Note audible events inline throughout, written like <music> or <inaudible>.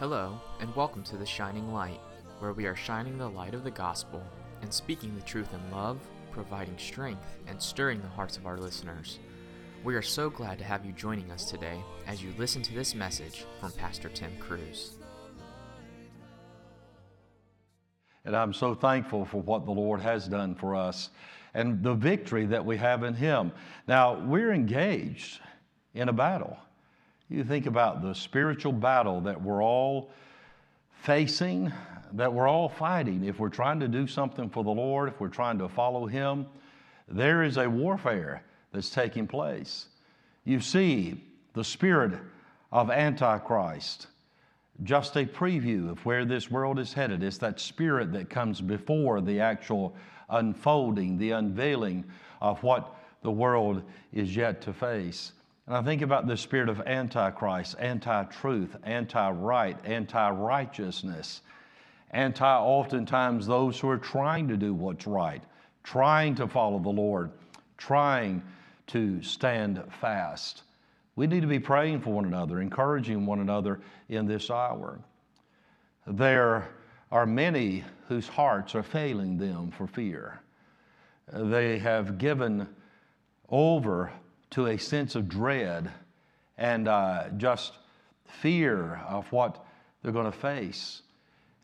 Hello, and welcome to The Shining Light, where we are shining the light of the gospel and speaking the truth in love, providing strength, and stirring the hearts of our listeners. We are so glad to have you joining us today as you listen to this message from Pastor Tim Cruz. And I'm so thankful for what the Lord has done for us and the victory that we have in Him. Now, we're engaged in a battle. You think about the spiritual battle that we're all facing, that we're all fighting. If we're trying to do something for the Lord, if we're trying to follow Him, there is a warfare that's taking place. You see the spirit of Antichrist, just a preview of where this world is headed. It's that spirit that comes before the actual unfolding, the unveiling of what the world is yet to face. And I think about the spirit of antichrist, anti truth, anti right, anti righteousness, anti oftentimes those who are trying to do what's right, trying to follow the Lord, trying to stand fast. We need to be praying for one another, encouraging one another in this hour. There are many whose hearts are failing them for fear. They have given over to a sense of dread and uh, just fear of what they're going to face.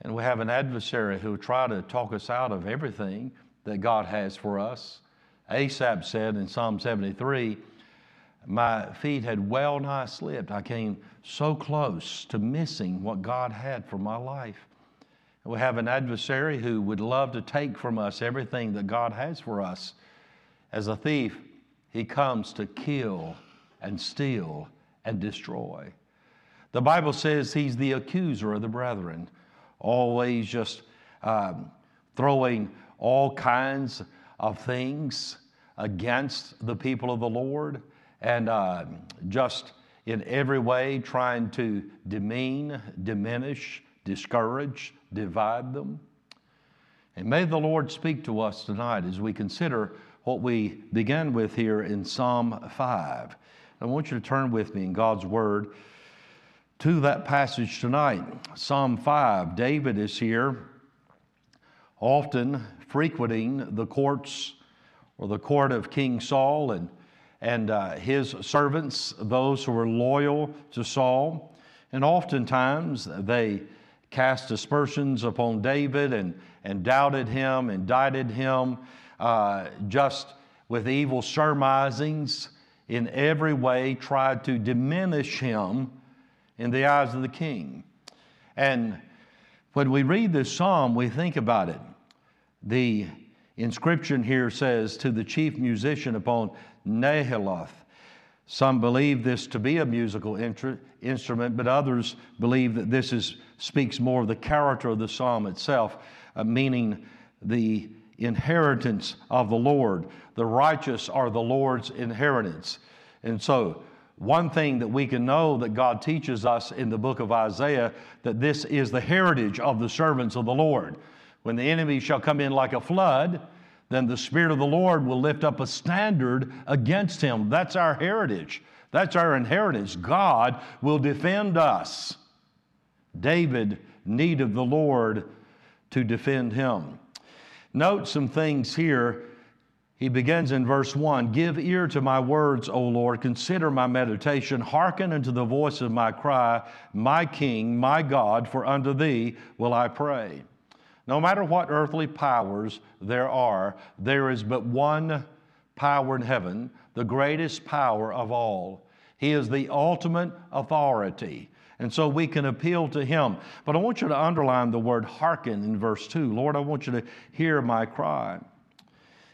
And we have an adversary who will try to talk us out of everything that God has for us. Asaph said in Psalm 73, My feet had well nigh slipped. I came so close to missing what God had for my life. We have an adversary who would love to take from us everything that God has for us. As a thief, he comes to kill and steal and destroy. The Bible says he's the accuser of the brethren, always just um, throwing all kinds of things against the people of the Lord and uh, just in every way trying to demean, diminish, discourage, divide them. And may the Lord speak to us tonight as we consider what we began with here in Psalm 5. I want you to turn with me in God's Word to that passage tonight. Psalm 5. David is here, often frequenting the courts or the court of King Saul and, and uh, his servants, those who were loyal to Saul. And oftentimes they cast aspersions upon David and, and doubted him, indicted him uh, just with evil surmisings in every way tried to diminish him in the eyes of the king. And when we read this psalm, we think about it. The inscription here says, To the chief musician upon Nehiloth. Some believe this to be a musical instrument, but others believe that this is, speaks more of the character of the psalm itself, uh, meaning the inheritance of the Lord. The righteous are the Lord's inheritance. And so, one thing that we can know that God teaches us in the book of Isaiah that this is the heritage of the servants of the Lord. When the enemy shall come in like a flood, then the Spirit of the Lord will lift up a standard against him. That's our heritage. That's our inheritance. God will defend us. David needed the Lord to defend him. Note some things here. He begins in verse 1 Give ear to my words, O Lord, consider my meditation, hearken unto the voice of my cry, my King, my God, for unto thee will I pray. No matter what earthly powers there are, there is but one power in heaven, the greatest power of all. He is the ultimate authority. And so we can appeal to him. But I want you to underline the word hearken in verse 2. Lord, I want you to hear my cry.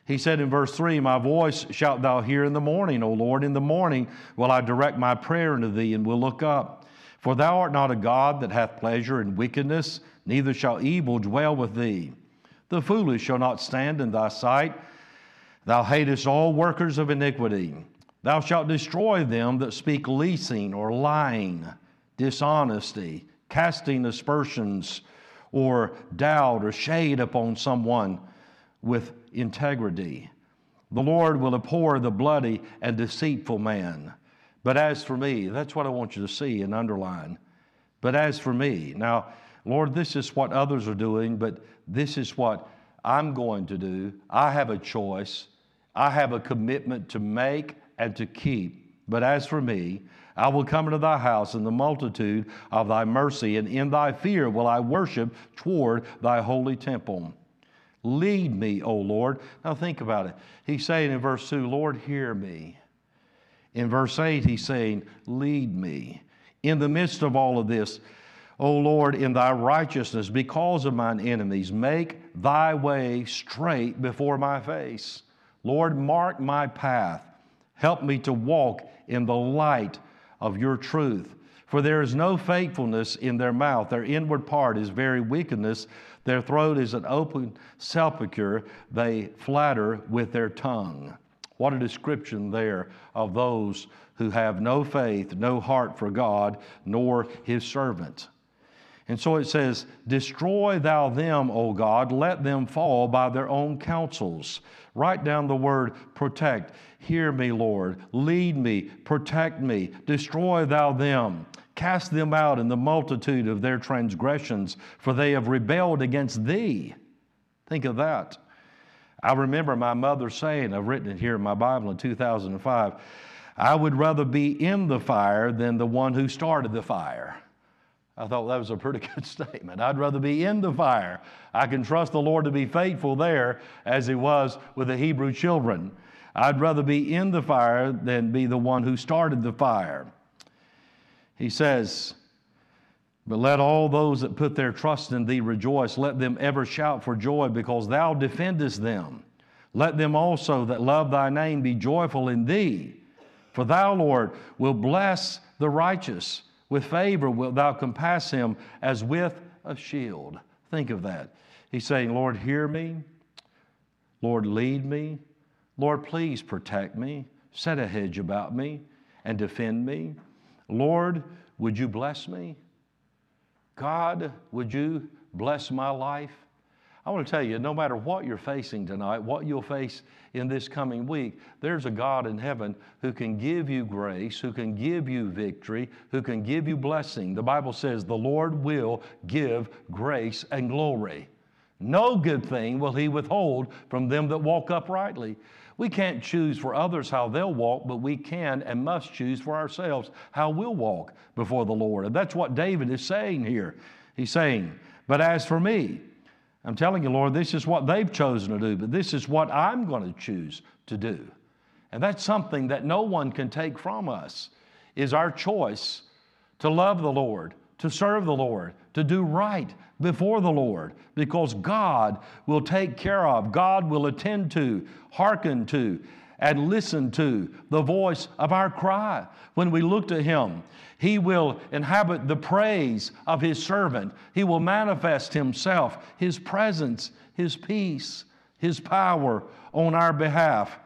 He said in verse 3, My voice shalt thou hear in the morning, O Lord. In the morning will I direct my prayer unto thee, and will look up. For thou art not a God that hath pleasure in wickedness, neither shall evil dwell with thee. The foolish shall not stand in thy sight. Thou hatest all workers of iniquity. Thou shalt destroy them that speak leasing or lying dishonesty, casting aspersions or doubt or shade upon someone with integrity. The Lord will abhor the bloody and deceitful man. But as for me, that's what I want you to see and underline. But as for me, now, Lord, this is what others are doing, but this is what I'm going to do. I have a choice, I have a commitment to make and to keep. But as for me, I will come into thy house in the multitude of thy mercy, and in thy fear will I worship toward thy holy temple. Lead me, O Lord. Now think about it. He's saying in verse 2, Lord, hear me. In verse 8, he's saying, Lead me. In the midst of all of this, O Lord, in thy righteousness, because of mine enemies, make thy way straight before my face. Lord, mark my path. Help me to walk in the light of your truth. For there is no faithfulness in their mouth. Their inward part is very wickedness. Their throat is an open sepulchre. They flatter with their tongue. What a description there of those who have no faith, no heart for God, nor his servant. And so it says, Destroy thou them, O God, let them fall by their own counsels. Write down the word protect. Hear me, Lord. Lead me, protect me. Destroy thou them. Cast them out in the multitude of their transgressions, for they have rebelled against thee. Think of that. I remember my mother saying, I've written it here in my Bible in 2005, I would rather be in the fire than the one who started the fire. I thought that was a pretty <laughs> good statement. I'd rather be in the fire. I can trust the Lord to be faithful there as He was with the Hebrew children. I'd rather be in the fire than be the one who started the fire. He says, But let all those that put their trust in thee rejoice. Let them ever shout for joy because thou defendest them. Let them also that love thy name be joyful in thee. For thou, Lord, will bless the righteous. With favor wilt thou compass him as with a shield. Think of that. He's saying, Lord, hear me. Lord, lead me. Lord, please protect me. Set a hedge about me and defend me. Lord, would you bless me? God, would you bless my life? I want to tell you, no matter what you're facing tonight, what you'll face in this coming week, there's a God in heaven who can give you grace, who can give you victory, who can give you blessing. The Bible says the Lord will give grace and glory. No good thing will he withhold from them that walk uprightly. We can't choose for others how they'll walk, but we can and must choose for ourselves how we'll walk before the Lord. And that's what David is saying here. He's saying, But as for me, I'm telling you, Lord, this is what they've chosen to do, but this is what I'm going to choose to do. And that's something that no one can take from us is our choice to love the Lord, to serve the Lord, to do right before the Lord, because God will take care of, God will attend to, hearken to, and listen to the voice of our cry. When we look to Him, He will inhabit the praise of His servant. He will manifest Himself, His presence, His peace, His power on our behalf.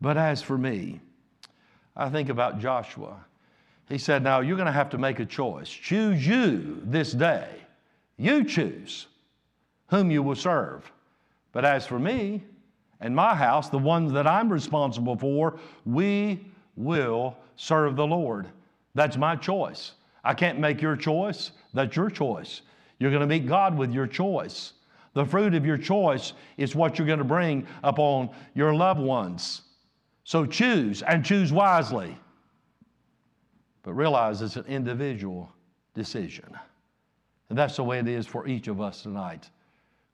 But as for me, I think about Joshua. He said, Now you're going to have to make a choice. Choose you this day. You choose whom you will serve. But as for me, and my house, the ones that I'm responsible for, we will serve the Lord. That's my choice. I can't make your choice. That's your choice. You're going to meet God with your choice. The fruit of your choice is what you're going to bring upon your loved ones. So choose and choose wisely. But realize it's an individual decision. And that's the way it is for each of us tonight.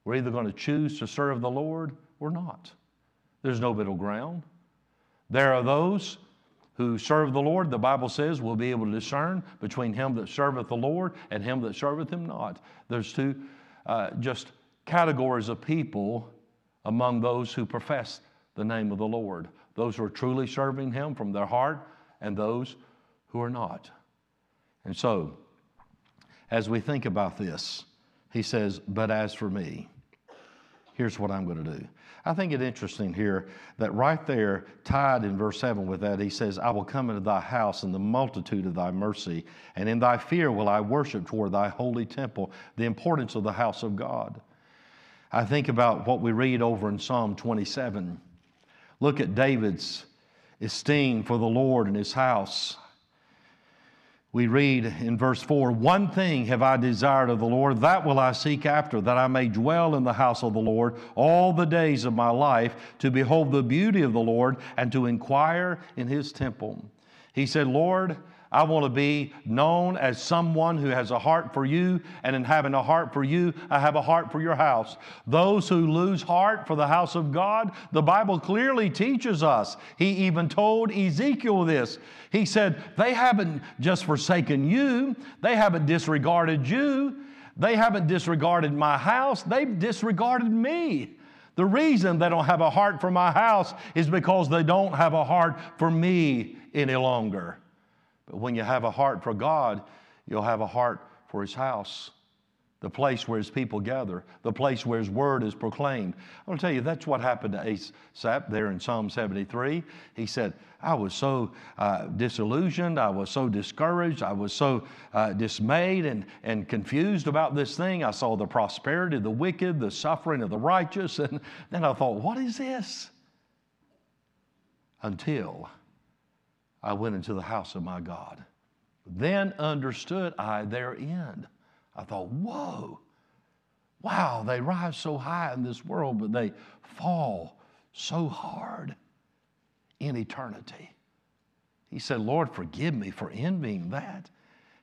We're either going to choose to serve the Lord or not. There's no middle ground. There are those who serve the Lord, the Bible says, will be able to discern between him that serveth the Lord and him that serveth him not. There's two uh, just categories of people among those who profess the name of the Lord those who are truly serving him from their heart and those who are not. And so, as we think about this, he says, But as for me, here's what I'm going to do. I think it interesting here that right there, tied in verse 7 with that, he says, I will come into thy house in the multitude of thy mercy, and in thy fear will I worship toward thy holy temple, the importance of the house of God. I think about what we read over in Psalm 27. Look at David's esteem for the Lord and his house. We read in verse 4 One thing have I desired of the Lord, that will I seek after, that I may dwell in the house of the Lord all the days of my life, to behold the beauty of the Lord and to inquire in his temple. He said, Lord, I want to be known as someone who has a heart for you, and in having a heart for you, I have a heart for your house. Those who lose heart for the house of God, the Bible clearly teaches us. He even told Ezekiel this. He said, They haven't just forsaken you, they haven't disregarded you, they haven't disregarded my house, they've disregarded me. The reason they don't have a heart for my house is because they don't have a heart for me any longer. But when you have a heart for God, you'll have a heart for His house, the place where His people gather, the place where His word is proclaimed. I want to tell you, that's what happened to Asaph there in Psalm 73. He said, I was so uh, disillusioned, I was so discouraged, I was so uh, dismayed and, and confused about this thing. I saw the prosperity of the wicked, the suffering of the righteous, <laughs> and then I thought, what is this? Until I went into the house of my God. Then understood I their end. I thought, whoa, wow, they rise so high in this world, but they fall so hard in eternity. He said, Lord, forgive me for envying that.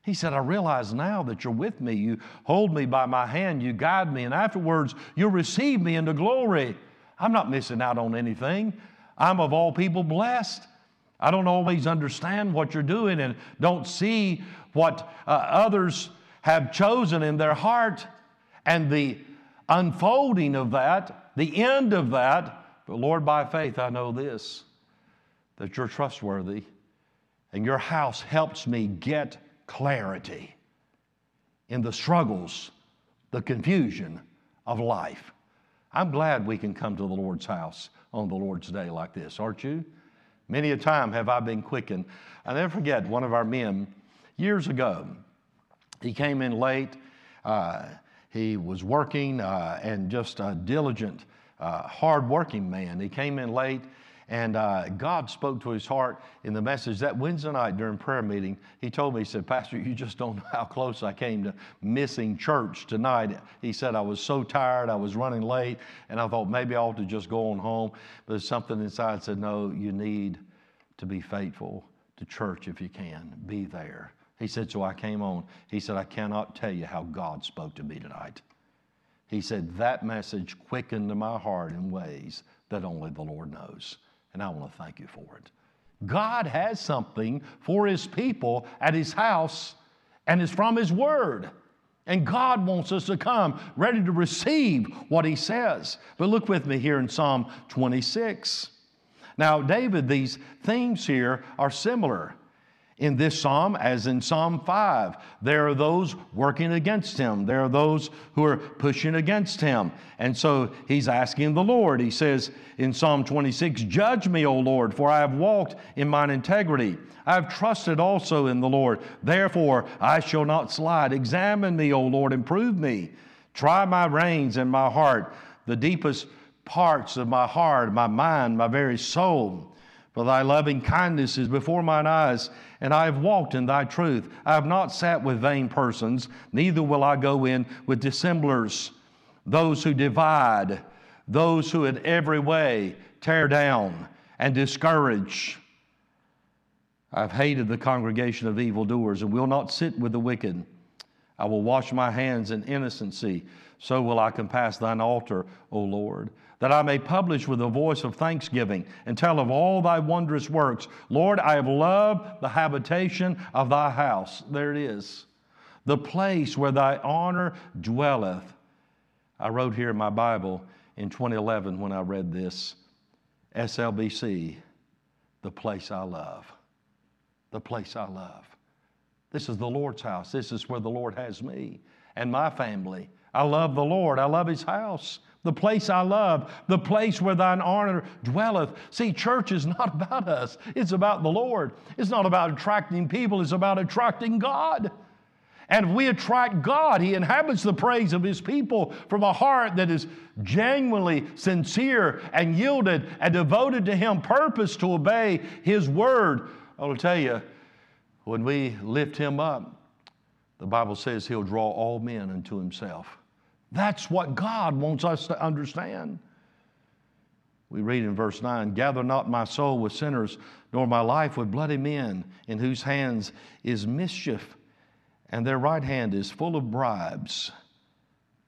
He said, I realize now that you're with me. You hold me by my hand, you guide me, and afterwards you'll receive me into glory. I'm not missing out on anything. I'm of all people blessed. I don't always understand what you're doing and don't see what uh, others have chosen in their heart and the unfolding of that, the end of that. But Lord, by faith, I know this that you're trustworthy and your house helps me get clarity in the struggles, the confusion of life. I'm glad we can come to the Lord's house on the Lord's day like this, aren't you? Many a time have I been quickened. I never forget one of our men years ago. He came in late. Uh, he was working uh, and just a diligent, uh, hard-working man. He came in late and uh, God spoke to his heart in the message that Wednesday night during prayer meeting. He told me, he said, Pastor, you just don't know how close I came to missing church tonight. He said, I was so tired, I was running late, and I thought maybe I ought to just go on home. But something inside said, No, you need to be faithful to church if you can. Be there. He said, So I came on. He said, I cannot tell you how God spoke to me tonight. He said, That message quickened my heart in ways that only the Lord knows and I want to thank you for it. God has something for His people at His house, and it's from His Word. And God wants us to come ready to receive what He says. But look with me here in Psalm 26. Now, David, these themes here are similar in this psalm as in Psalm 5. There are those working against him, there are those who are pushing against him. And so he's asking the Lord. He says in Psalm 26 Judge me, O Lord, for I have walked in mine integrity. I have trusted also in the Lord. Therefore, I shall not slide. Examine me, O Lord, and prove me. Try my reins and my heart, the deepest parts of my heart, my mind, my very soul. For thy loving kindness is before mine eyes, and I have walked in thy truth. I have not sat with vain persons, neither will I go in with dissemblers, those who divide, those who in every way tear down and discourage. I've hated the congregation of evildoers and will not sit with the wicked. I will wash my hands in innocency. So will I compass thine altar, O Lord that I may publish with a voice of thanksgiving and tell of all thy wondrous works. Lord, I have loved the habitation of thy house. There it is, the place where thy honor dwelleth. I wrote here in my Bible in 2011 when I read this SLBC, the place I love. The place I love. This is the Lord's house. This is where the Lord has me and my family. I love the Lord. I love His house the place I love, the place where thine honor dwelleth. See, church is not <laughs> about us, it's about the Lord. It's not about attracting people, it's about attracting God. And if we attract God, He inhabits the praise of His people from a heart that is genuinely sincere and yielded and devoted to Him, purpose to obey His word. I will tell you, when we lift him up, the Bible says he'll draw all men unto himself. That's what God wants us to understand. We read in verse 9 Gather not my soul with sinners, nor my life with bloody men, in whose hands is mischief, and their right hand is full of bribes.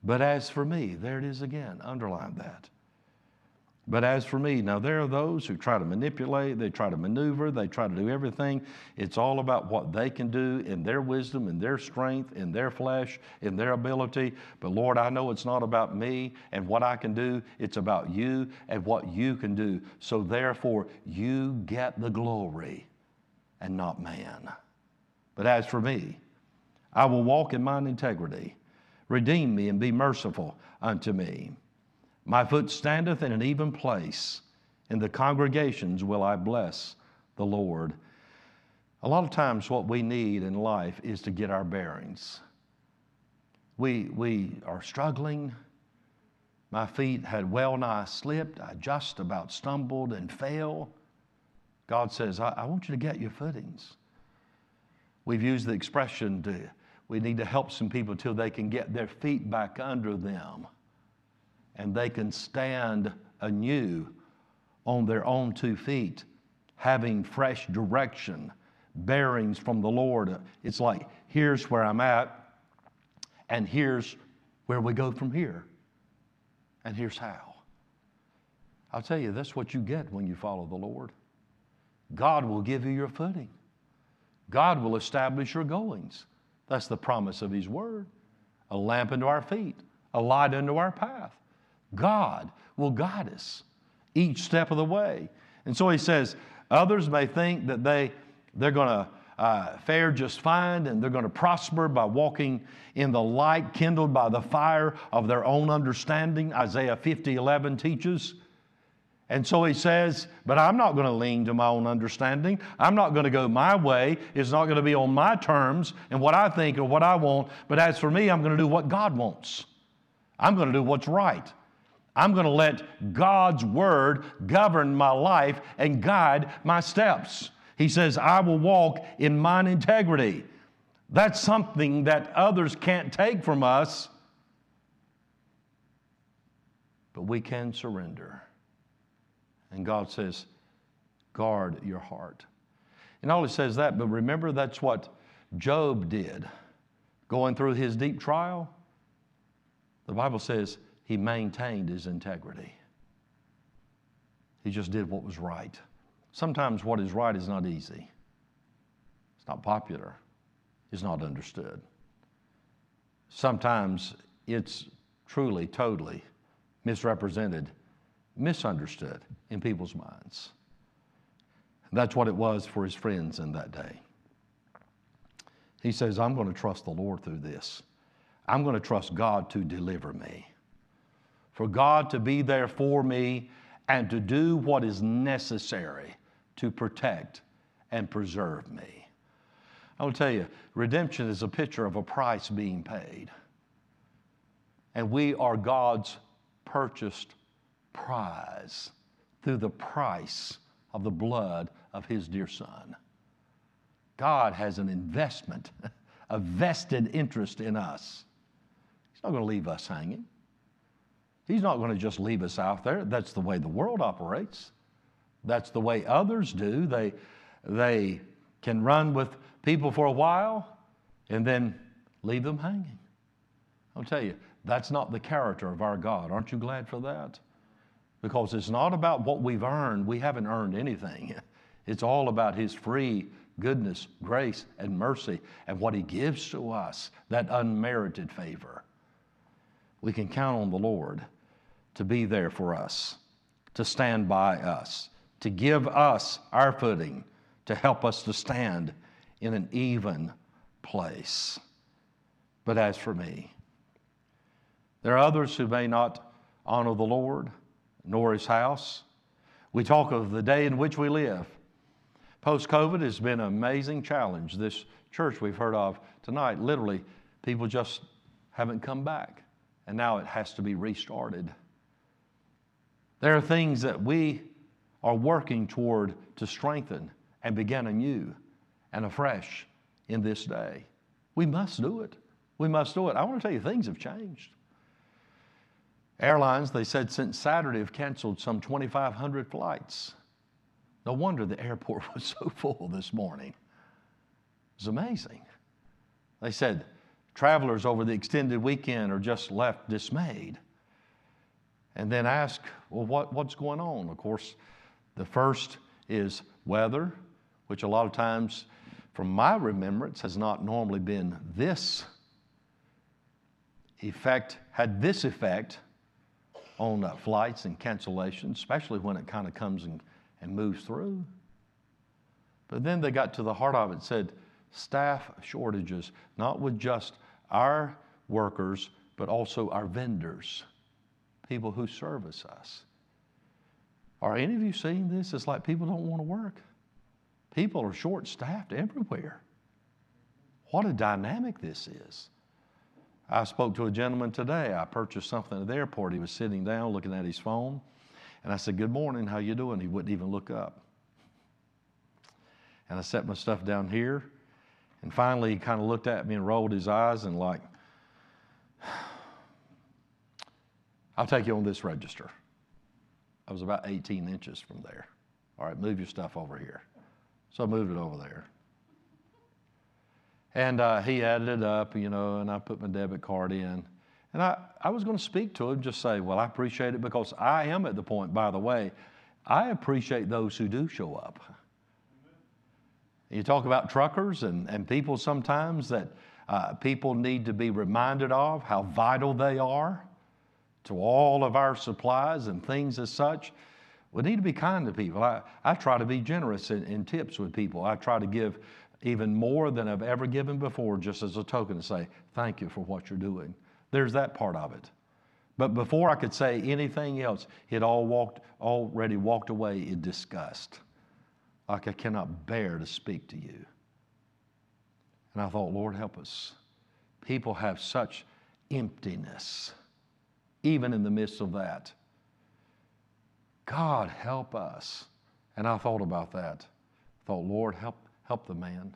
But as for me, there it is again, underline that. But as for me, now there are those who try to manipulate, they try to maneuver, they try to do everything. It's all about what they can do in their wisdom, in their strength, in their flesh, in their ability. But Lord, I know it's not about me and what I can do, it's about you and what you can do. So therefore, you get the glory and not man. But as for me, I will walk in mine integrity. Redeem me and be merciful unto me. My foot standeth in an even place. In the congregations will I bless the Lord. A lot of times, what we need in life is to get our bearings. We, we are struggling. My feet had well nigh slipped. I just about stumbled and fell. God says, I, I want you to get your footings. We've used the expression to, we need to help some people till they can get their feet back under them and they can stand anew on their own two feet, having fresh direction, bearings from the Lord. It's like, here's where I'm at, and here's where we go from here, and here's how. I'll tell you, that's what you get when you follow the Lord. God will give you your footing. God will establish your goings. That's the promise of His Word. A lamp unto our feet, a light unto our path. God will guide us each step of the way. And so he says, others may think that they, they're going to uh, fare just fine and they're going to prosper by walking in the light kindled by the fire of their own understanding. Isaiah 50 11 teaches. And so he says, But I'm not going to lean to my own understanding. I'm not going to go my way. It's not going to be on my terms and what I think or what I want. But as for me, I'm going to do what God wants. I'm going to do what's right. I'm going to let God's word govern my life and guide my steps. He says, I will walk in mine integrity. That's something that others can't take from us, but we can surrender. And God says, guard your heart. And all he says that, but remember that's what Job did going through his deep trial. The Bible says he maintained his integrity. He just did what was right. Sometimes what is right is not easy, it's not popular, it's not understood. Sometimes it's truly, totally misrepresented, misunderstood in people's minds. That's what it was for his friends in that day. He says, I'm going to trust the Lord through this. I'm going to trust God to deliver me for God to be there for me and to do what is necessary to protect and preserve me. I will tell you, redemption is a picture of a price being paid. And we are God's purchased prize through the price of the blood of His dear Son. God has an investment, <laughs> a vested interest in us. He's not going to leave us hanging. He's not going to just leave us out there. That's the way the world operates. That's the way others do. They, they can run with people for a while and then leave them hanging. I'll tell you, that's not the character of our God. Aren't you glad for that? Because it's not about what we've earned. We haven't earned anything. <laughs> It's all about His free goodness, grace, and mercy, and what He gives to us, that unmerited favor. We can count on the Lord to be there for us, to stand by us, to give us our footing, to help us to stand in an even place. But as for me, there are others who may not honor the Lord nor his house. We talk of the day in which we live. Post COVID has been an amazing challenge. This church we've heard of tonight, literally, people just haven't come back, and now it has to be restarted. There are things that we are working toward to strengthen and begin anew and afresh in this day. We must do it. We must do it. I want to tell you, things have changed. Airlines, they said since Saturday, have canceled some 2,500 flights. No wonder the airport <laughs> was so full this morning. It was amazing. They said travelers over the extended weekend are just left dismayed. And then ask, well, what, what's going on? Of course, the first is weather, which a lot of times, from my remembrance, has not normally been this effect, had this effect on uh, flights and cancellations, especially when it kind of comes and, and moves through. But then they got to the heart of it, said staff shortages, not with just our workers, but also our vendors, people who service us. Are any of you seeing this? It's like people don't want to work. People are short staffed everywhere. What a dynamic this is. I spoke to a gentleman today. I purchased something at the airport. He was sitting down looking at his phone. And I said, Good morning, how you doing? He wouldn't even look up. And I set my stuff down here. And finally, he kind of looked at me and rolled his eyes and, like, I'll take you on this register. I was about 18 inches from there. All right, move your stuff over here. So I moved it over there. And uh, he added it up, you know, and I put my debit card in. And I, I was going to speak to him, just say, Well, I appreciate it because I am at the point, by the way, I appreciate those who do show up. You talk about truckers and, and people sometimes that uh, people need to be reminded of how vital they are to all of our supplies and things as such. We need to be kind to people. I, I try to be generous in, in tips with people. I try to give even more than I've ever given before, just as a token to say, thank you for what you're doing. There's that part of it. But before I could say anything else, it all walked, already walked away in disgust. Like I cannot bear to speak to you. And I thought, Lord, help us. People have such emptiness, even in the midst of that. God, help us. And I thought about that. I thought, Lord, help help the man.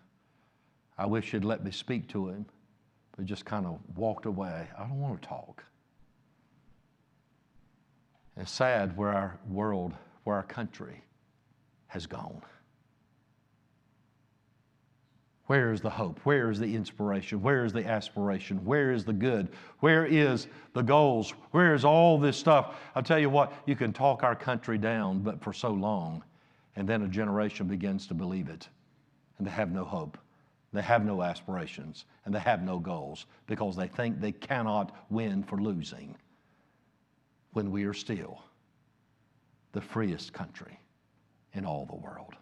I wish you'd let me speak to him, but just kind of walked away. I don't want to talk. It's sad where our world, where our country has gone. Where is the hope? Where is the inspiration? Where is the aspiration? Where is the good? Where is the goals? Where is all this stuff? I'll tell you what, you can talk our country down, but for so long, and then a generation begins to believe it and they have no hope. They have no aspirations and they have no goals because they think they cannot win for losing when we are still the freest country in all the world.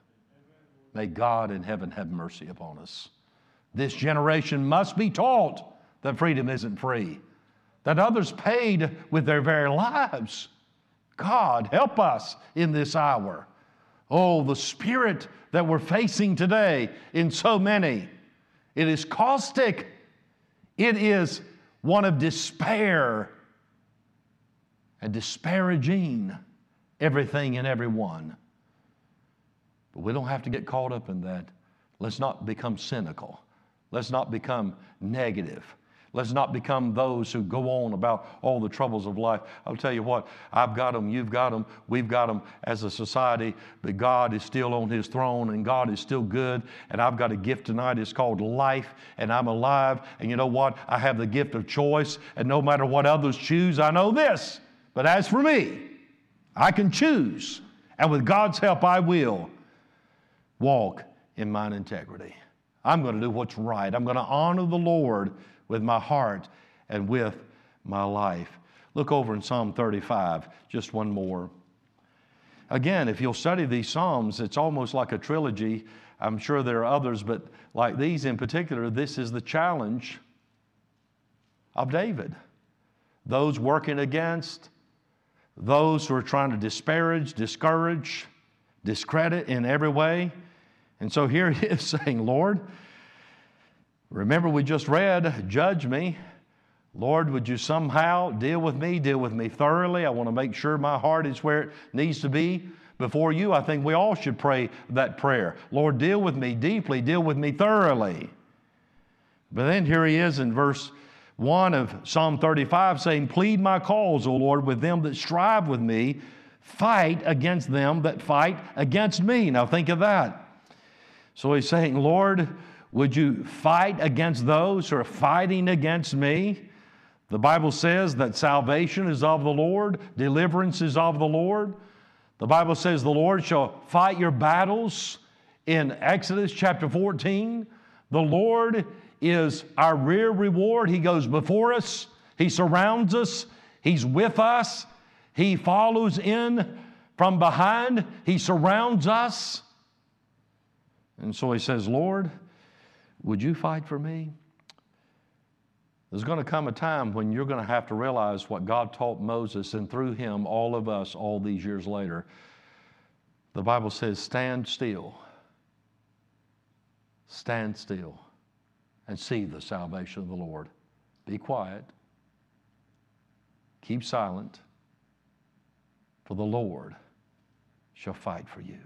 May God in heaven have mercy upon us. This generation must be taught that freedom isn't free, that others paid with their very lives. God, help us in this hour. Oh, the spirit that we're facing today in so many. It is caustic, it is one of despair and disparaging everything and everyone. But we don't have to get caught up in that. Let's not become cynical. Let's not become negative. Let's not become those who go on about all the troubles of life. I'll tell you what, I've got them, you've got them, we've got them as a society, but God is still on His throne and God is still good. And I've got a gift tonight. It's called life, and I'm alive. And you know what? I have the gift of choice, and no matter what others choose, I know this. But as for me, I can choose, and with God's help, I will walk in mine integrity. I'm going to do what's right. I'm going to honor the Lord with my heart and with my life. Look over in Psalm 35, just one more. Again, if you'll study these Psalms, it's almost like a trilogy. I'm sure there are others, but like these in particular, this is the challenge of David. Those working against, those who are trying to disparage, discourage, discredit in every way. And so here he is <laughs> saying, Lord, Remember, we just read, Judge me. Lord, would you somehow deal with me, deal with me thoroughly? I want to make sure my heart is where it needs to be before you. I think we all should pray that prayer. Lord, deal with me deeply, deal with me thoroughly. But then here he is in verse 1 of Psalm 35 saying, Plead my cause, O Lord, with them that strive with me, fight against them that fight against me. Now think of that. So he's saying, Lord, would you fight against those who are fighting against me? The Bible says that salvation is of the Lord, deliverance is of the Lord. The Bible says the Lord shall fight your battles in Exodus chapter 14. The Lord is our rear reward. He goes before us, He surrounds us, He's with us, He follows in from behind, He surrounds us. And so He says, Lord, would you fight for me? There's going to come a time when you're going to have to realize what God taught Moses, and through him, all of us, all these years later. The Bible says, Stand still. Stand still and see the salvation of the Lord. Be quiet. Keep silent, for the Lord shall fight for you.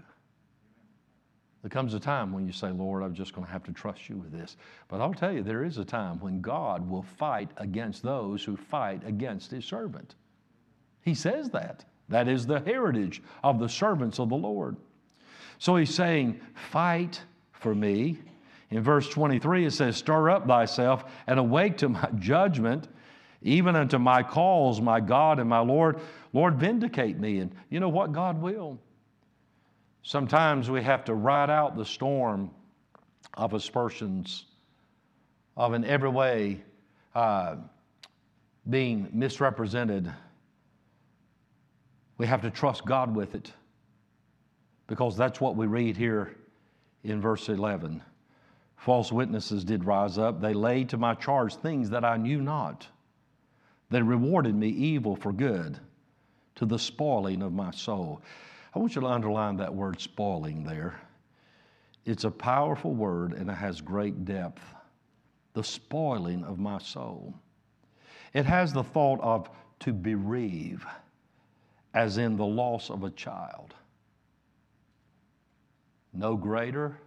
There comes a time when you say, Lord, I'm just going to have to trust you with this. But I'll tell you, there is a time when God will fight against those who fight against his servant. He says that. That is the heritage of the servants of the Lord. So he's saying, Fight for me. In verse 23, it says, Stir up thyself and awake to my judgment, even unto my cause, my God and my Lord. Lord, vindicate me. And you know what? God will. Sometimes we have to ride out the storm of aspersions, of in every way uh, being misrepresented. We have to trust God with it because that's what we read here in verse 11. False witnesses did rise up. They laid to my charge things that I knew not. They rewarded me evil for good to the spoiling of my soul. I want you to underline that word spoiling there. It's a powerful word and it has great depth. The spoiling of my soul. It has the thought of to bereave, as in the loss of a child. No greater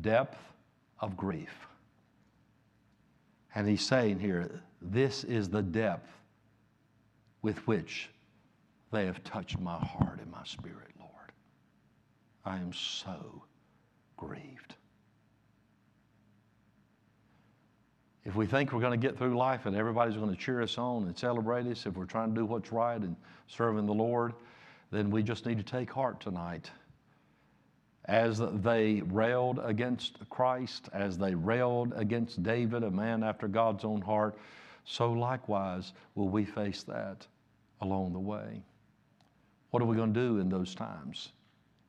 depth of grief. And he's saying here, this is the depth with which they have touched my heart and my spirit, Lord. I am so grieved. If we think we're going to get through life and everybody's going to cheer us on and celebrate us, if we're trying to do what's right and serving the Lord, then we just need to take heart tonight. As they railed against Christ, as they railed against David, a man after God's own heart, so likewise will we face that along the way. What are we going to do in those times?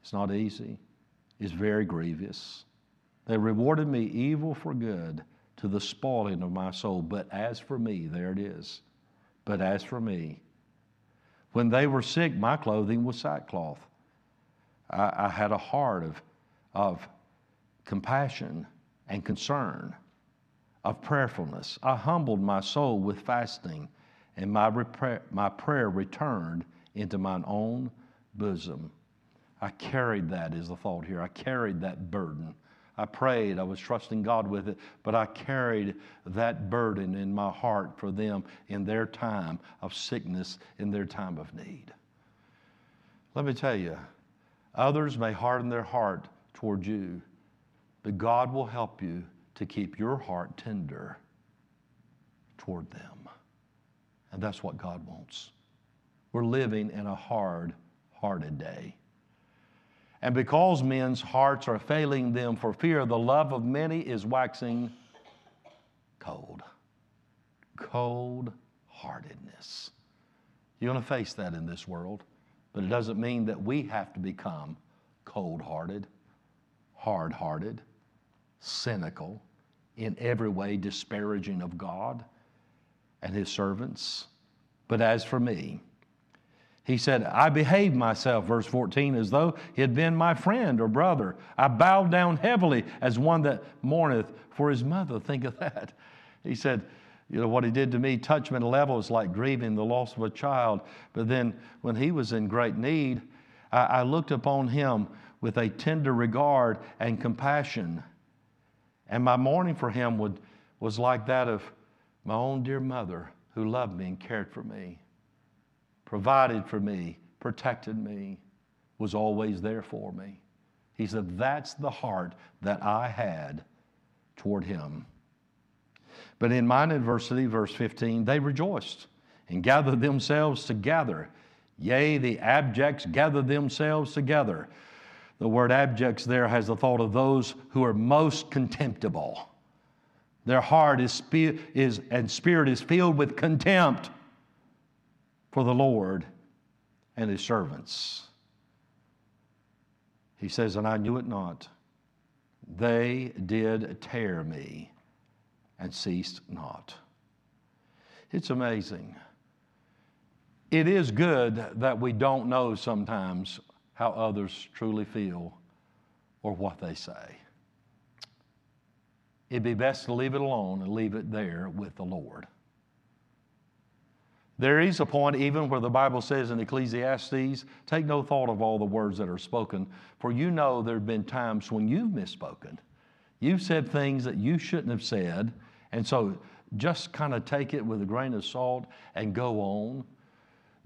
It's not easy, it's very grievous. They rewarded me evil for good to the spoiling of my soul. But as for me, there it is. But as for me, when they were sick, my clothing was sackcloth. I, I had a heart of, of compassion and concern, of prayerfulness. I humbled my soul with fasting, and my, repra- my prayer returned into mine own bosom. I carried that, is the thought here. I carried that burden. I prayed, I was trusting God with it, but I carried that burden in my heart for them in their time of sickness, in their time of need. Let me tell you, others may harden their heart toward you, but God will help you to keep your heart tender toward them. And that's what God wants. We're living in a hard hearted day. And because men's hearts are failing them for fear, the love of many is waxing cold. Cold heartedness. You're going to face that in this world, but it doesn't mean that we have to become cold hearted, hard hearted, cynical, in every way disparaging of God and His servants. But as for me, he said, I behaved myself, verse 14, as though he had been my friend or brother. I bowed down heavily as one that mourneth for his mother. <laughs> Think of that. He said, you know, what he did to me touched me at a level like grieving the loss of a child. But then when he was in great need, I, I looked upon him with a tender regard and compassion. And my mourning for him would, was like that of my own dear mother who loved me and cared for me, provided for me, protected me, was always there for me. He said, That's the heart that I had toward him. But in mine adversity, verse 15, they rejoiced and gathered themselves together. Yea, the abjects gathered themselves together. The word abjects there has the thought of those who are most contemptible. Their heart is, is, and spirit is filled with contempt for the Lord and his servants. He says, And I knew it not. They did tear me and ceased not. It's amazing. It is good that we don't know sometimes how others truly feel or what they say. It'd be best to leave it alone and leave it there with the Lord. There is a point, even where the Bible says in Ecclesiastes, take no thought of all the words that are spoken, for you know there have been times when you've misspoken. You've said things that you shouldn't have said, and so just kind of take it with a grain of salt and go on.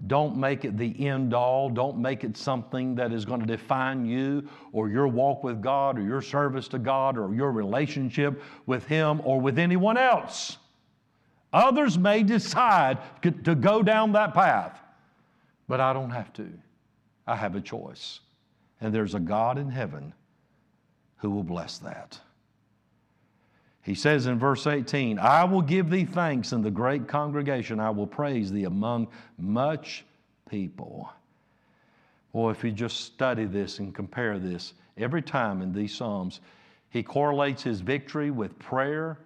Don't make it the end all. Don't make it something that is going to define you or your walk with God or your service to God or your relationship with Him or with anyone else. Others may decide to go down that path, but I don't have to. I have a choice. And there's a God in heaven who will bless that. He says in verse 18, I will give thee thanks in the great congregation. I will praise thee among much people. Boy, if you just study this and compare this, every time in these Psalms, he correlates his victory with prayer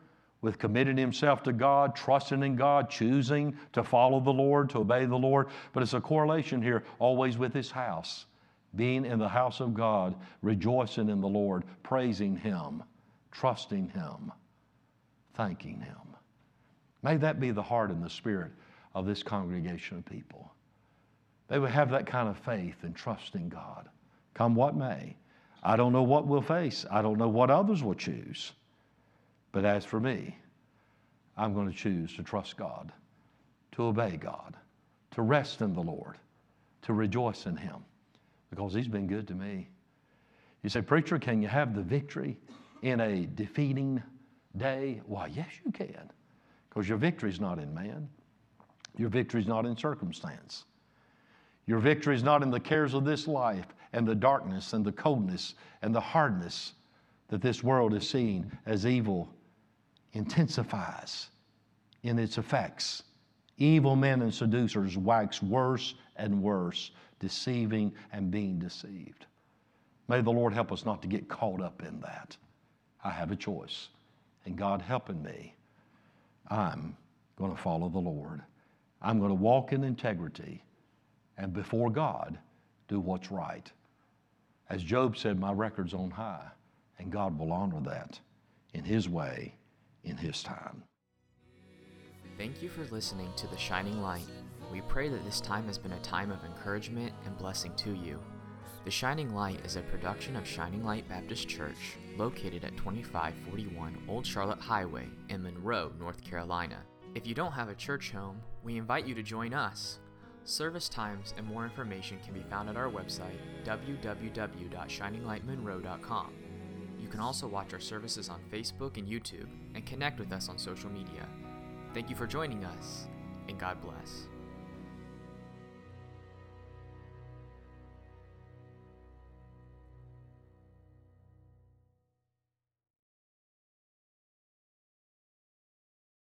with committing himself to God, trusting in God, choosing to follow the Lord, to obey the Lord. But it's a correlation here always with his house, being in the house of God, rejoicing in the Lord, praising him, trusting him, thanking him. May that be the heart and the spirit of this congregation of people. They would have that kind of faith and trust in God. Come what may. I don't know what we'll face. I don't know what others will choose. But as for me, I'm going to choose to trust God, to obey God, to rest in the Lord, to rejoice in Him, because He's been good to me. You say, Preacher, can you have the victory in a defeating day? Why, yes, you can, because your victory is not in man, your victory is not in circumstance. Your victory is not in the cares of this life and the darkness and the coldness and the hardness that this world is seeing as evil intensifies in its effects. Evil men and seducers wax worse and worse, deceiving and being deceived. May the Lord help us not to get caught up in that. I have a choice, and God helping me, I'm going to follow the Lord. I'm going to walk in integrity and before God do what's right. As Job said, My record's on high, and God will honor that in His way in His time. Thank you for listening to The Shining Light. We pray that this time has been a time of encouragement and blessing to you. The Shining Light is a production of Shining Light Baptist Church, located at 2541 Old Charlotte Highway in Monroe, North Carolina. If you don't have a church home, we invite you to join us. Service times and more information can be found at our website, www.shininglightmonroe.com. You can also watch our services on Facebook and YouTube and connect with us on social media. Thank you for joining us, and God bless.